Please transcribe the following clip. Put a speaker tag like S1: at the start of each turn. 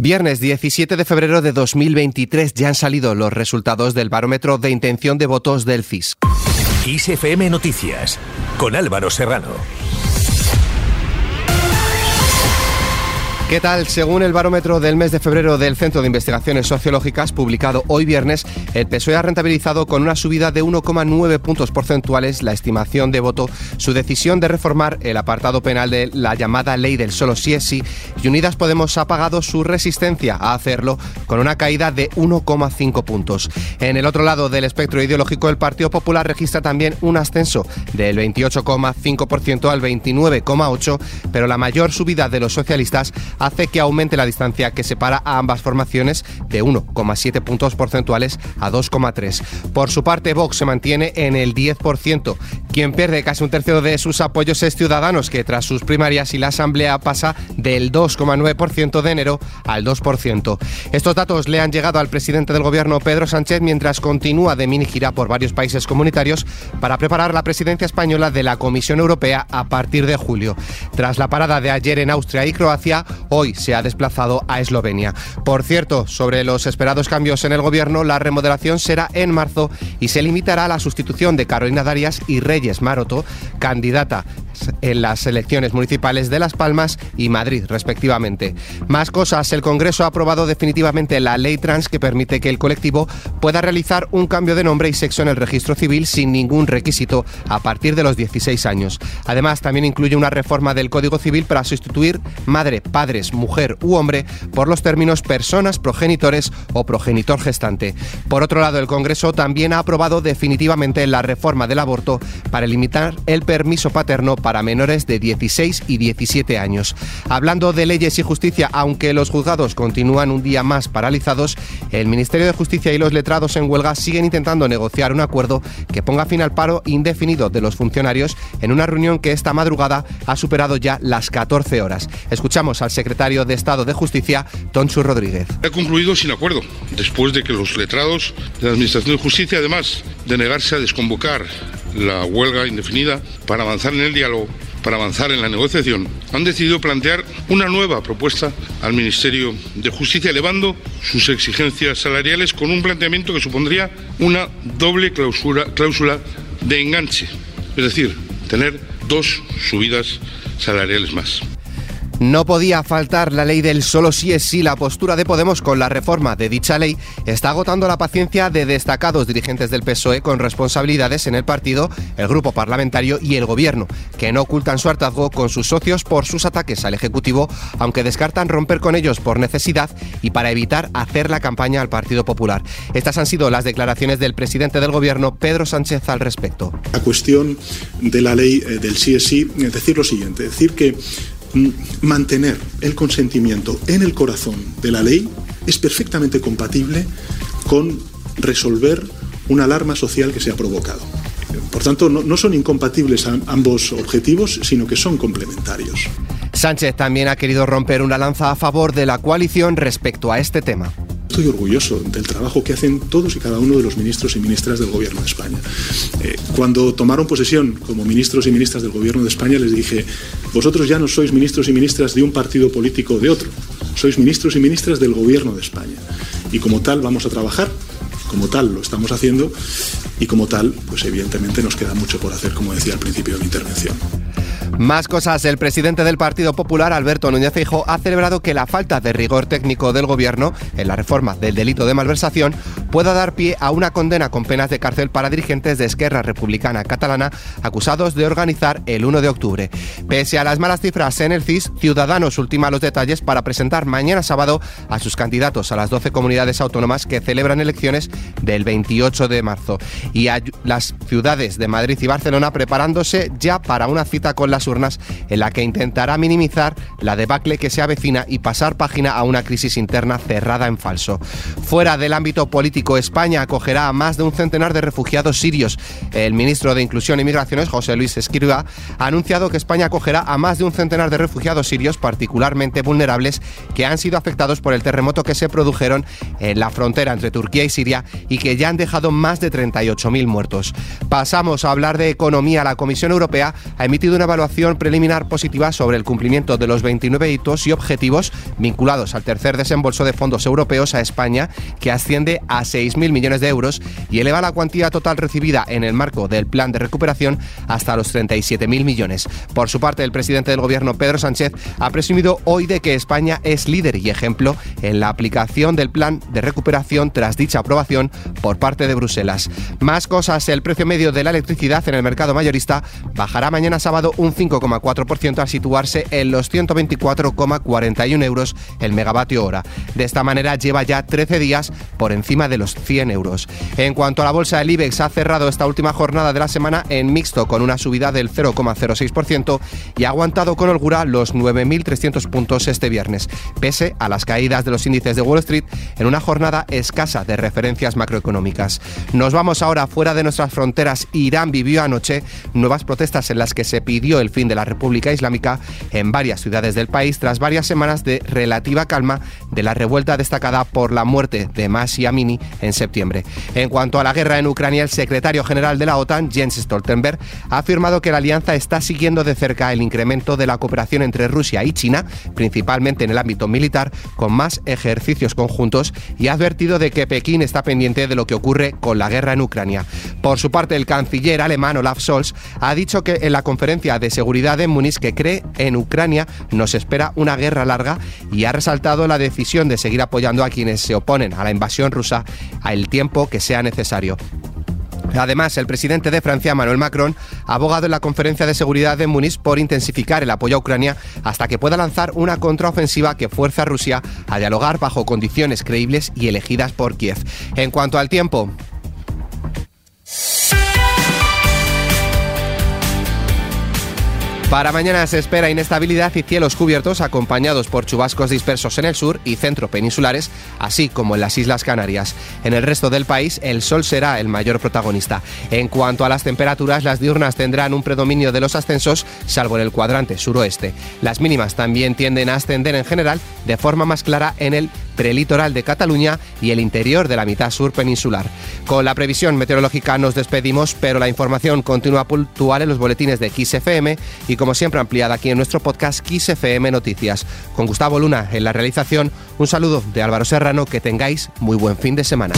S1: Viernes 17 de febrero de 2023 ya han salido los resultados del barómetro de intención de votos del CIS.
S2: ISFM Noticias con Álvaro Serrano.
S1: ¿Qué tal? Según el barómetro del mes de febrero del Centro de Investigaciones Sociológicas, publicado hoy viernes, el PSOE ha rentabilizado con una subida de 1,9 puntos porcentuales la estimación de voto, su decisión de reformar el apartado penal de la llamada ley del solo sí es sí, y Unidas Podemos ha pagado su resistencia a hacerlo con una caída de 1,5 puntos. En el otro lado del espectro ideológico, el Partido Popular registra también un ascenso del 28,5% al 29,8%, pero la mayor subida de los socialistas hace que aumente la distancia que separa a ambas formaciones de 1,7 puntos porcentuales a 2,3. Por su parte, Vox se mantiene en el 10%. Quien pierde casi un tercio de sus apoyos es Ciudadanos, que tras sus primarias y la Asamblea pasa del 2,9% de enero al 2%. Estos datos le han llegado al presidente del gobierno, Pedro Sánchez, mientras continúa de mini gira por varios países comunitarios para preparar la presidencia española de la Comisión Europea a partir de julio. Tras la parada de ayer en Austria y Croacia, hoy se ha desplazado a Eslovenia. Por cierto, sobre los esperados cambios en el gobierno, la remodelación será en marzo y se limitará a la sustitución de Carolina Darias y Reyes Maroto, candidata en las elecciones municipales de Las Palmas y Madrid, respectivamente. Más cosas, el Congreso ha aprobado definitivamente la ley trans que permite que el colectivo pueda realizar un cambio de nombre y sexo en el registro civil sin ningún requisito a partir de los 16 años. Además, también incluye una reforma del Código Civil para sustituir madre, padres, mujer u hombre por los términos personas, progenitores o progenitor gestante. Por otro lado, el Congreso también ha aprobado definitivamente la reforma del aborto para limitar el permiso paterno para menores de 16 y 17 años. Hablando de leyes y justicia, aunque los juzgados continúan un día más paralizados, el Ministerio de Justicia y los letrados en huelga siguen intentando negociar un acuerdo que ponga fin al paro indefinido de los funcionarios en una reunión que esta madrugada ha superado ya las 14 horas. Escuchamos al secretario de Estado de Justicia, Tonchu Rodríguez.
S3: Ha concluido sin acuerdo, después de que los letrados de la Administración de Justicia, además de negarse a desconvocar la huelga indefinida para avanzar en el diálogo, para avanzar en la negociación, han decidido plantear una nueva propuesta al Ministerio de Justicia, elevando sus exigencias salariales con un planteamiento que supondría una doble cláusula, cláusula de enganche, es decir, tener dos subidas salariales más.
S1: No podía faltar la ley del solo sí es sí. La postura de Podemos con la reforma de dicha ley está agotando la paciencia de destacados dirigentes del PSOE con responsabilidades en el partido, el grupo parlamentario y el gobierno, que no ocultan su hartazgo con sus socios por sus ataques al Ejecutivo, aunque descartan romper con ellos por necesidad y para evitar hacer la campaña al Partido Popular. Estas han sido las declaraciones del presidente del gobierno, Pedro Sánchez, al respecto.
S4: La cuestión de la ley eh, del sí es sí, decir lo siguiente, decir que mantener el consentimiento en el corazón de la ley es perfectamente compatible con resolver una alarma social que se ha provocado. Por tanto, no, son incompatibles ambos objetivos, sino que son complementarios.
S1: Sánchez también ha querido romper una lanza a favor de la coalición respecto a este tema
S4: estoy orgulloso del trabajo que hacen todos y cada uno de los ministros y ministras del Gobierno de España. Eh, cuando tomaron posesión como ministros y ministras del Gobierno de España, les dije, vosotros ya no sois ministros y ministras de un partido político o de otro, sois ministros y ministras del Gobierno de España. Y como tal vamos a trabajar, como tal lo estamos haciendo, y como tal, pues evidentemente nos queda mucho por hacer, como decía al principio de mi intervención.
S1: Más cosas. El presidente del Partido Popular, Alberto Núñez Feijóo, ha celebrado que la falta de rigor técnico del gobierno en la reforma del delito de malversación pueda dar pie a una condena con penas de cárcel para dirigentes de Esquerra Republicana Catalana acusados de organizar el 1 de octubre. Pese a las malas cifras en el CIS, Ciudadanos ultima los detalles para presentar mañana sábado a sus candidatos a las 12 comunidades autónomas que celebran elecciones del 28 de marzo. Y a las ciudades de Madrid y Barcelona preparándose ya para una cita con las urnas en la que intentará minimizar la debacle que se avecina y pasar página a una crisis interna cerrada en falso. Fuera del ámbito político, España acogerá a más de un centenar de refugiados sirios. El ministro de Inclusión y Migraciones, José Luis Escriba, ha anunciado que España acogerá a más de un centenar de refugiados sirios particularmente vulnerables que han sido afectados por el terremoto que se produjeron en la frontera entre Turquía y Siria y que ya han dejado más de 38.000 muertos. Pasamos a hablar de economía. La Comisión Europea ha emitido una evaluación preliminar positiva sobre el cumplimiento de los 29 hitos y objetivos vinculados al tercer desembolso de fondos europeos a España, que asciende a 6.000 millones de euros y eleva la cuantía total recibida en el marco del plan de recuperación hasta los 37.000 millones. Por su parte, el presidente del gobierno, Pedro Sánchez, ha presumido hoy de que España es líder y ejemplo en la aplicación del plan de recuperación tras dicha aprobación por parte de Bruselas. Más cosas, el precio medio de la electricidad en el mercado mayorista bajará mañana sábado un 5,4% al situarse en los 124,41 euros el megavatio hora. De esta manera lleva ya 13 días por encima de los 100 euros. En cuanto a la bolsa, el IBEX ha cerrado esta última jornada de la semana en mixto con una subida del 0,06% y ha aguantado con holgura los 9.300 puntos este viernes, pese a las caídas de los índices de Wall Street en una jornada escasa de referencias macroeconómicas. Nos vamos ahora fuera de nuestras fronteras. Irán vivió anoche nuevas protestas en las que se pidió el fin de la República Islámica en varias ciudades del país tras varias semanas de relativa calma de la revuelta destacada por la muerte de Masi Amini en septiembre. En cuanto a la guerra en Ucrania, el secretario general de la OTAN, Jens Stoltenberg, ha afirmado que la alianza está siguiendo de cerca el incremento de la cooperación entre Rusia y China, principalmente en el ámbito militar, con más ejercicios conjuntos y ha advertido de que Pekín está pendiente de lo que ocurre con la guerra en Ucrania. Por su parte, el canciller alemán Olaf Scholz ha dicho que en la conferencia de seguridad de Múnich que cree en Ucrania nos espera una guerra larga y ha resaltado la decisión de seguir apoyando a quienes se oponen a la invasión rusa al tiempo que sea necesario. Además, el presidente de Francia, Manuel Macron, ha abogado en la conferencia de seguridad de Múnich por intensificar el apoyo a Ucrania hasta que pueda lanzar una contraofensiva que fuerza a Rusia a dialogar bajo condiciones creíbles y elegidas por Kiev. En cuanto al tiempo, Para mañana se espera inestabilidad y cielos cubiertos acompañados por chubascos dispersos en el sur y centro peninsulares, así como en las Islas Canarias. En el resto del país el sol será el mayor protagonista. En cuanto a las temperaturas, las diurnas tendrán un predominio de los ascensos, salvo en el cuadrante suroeste. Las mínimas también tienden a ascender en general de forma más clara en el prelitoral de Cataluña y el interior de la mitad sur peninsular. Con la previsión meteorológica nos despedimos, pero la información continúa puntual en los boletines de XFM y como siempre ampliada aquí en nuestro podcast XFM Noticias. Con Gustavo Luna en la realización, un saludo de Álvaro Serrano, que tengáis muy buen fin de semana.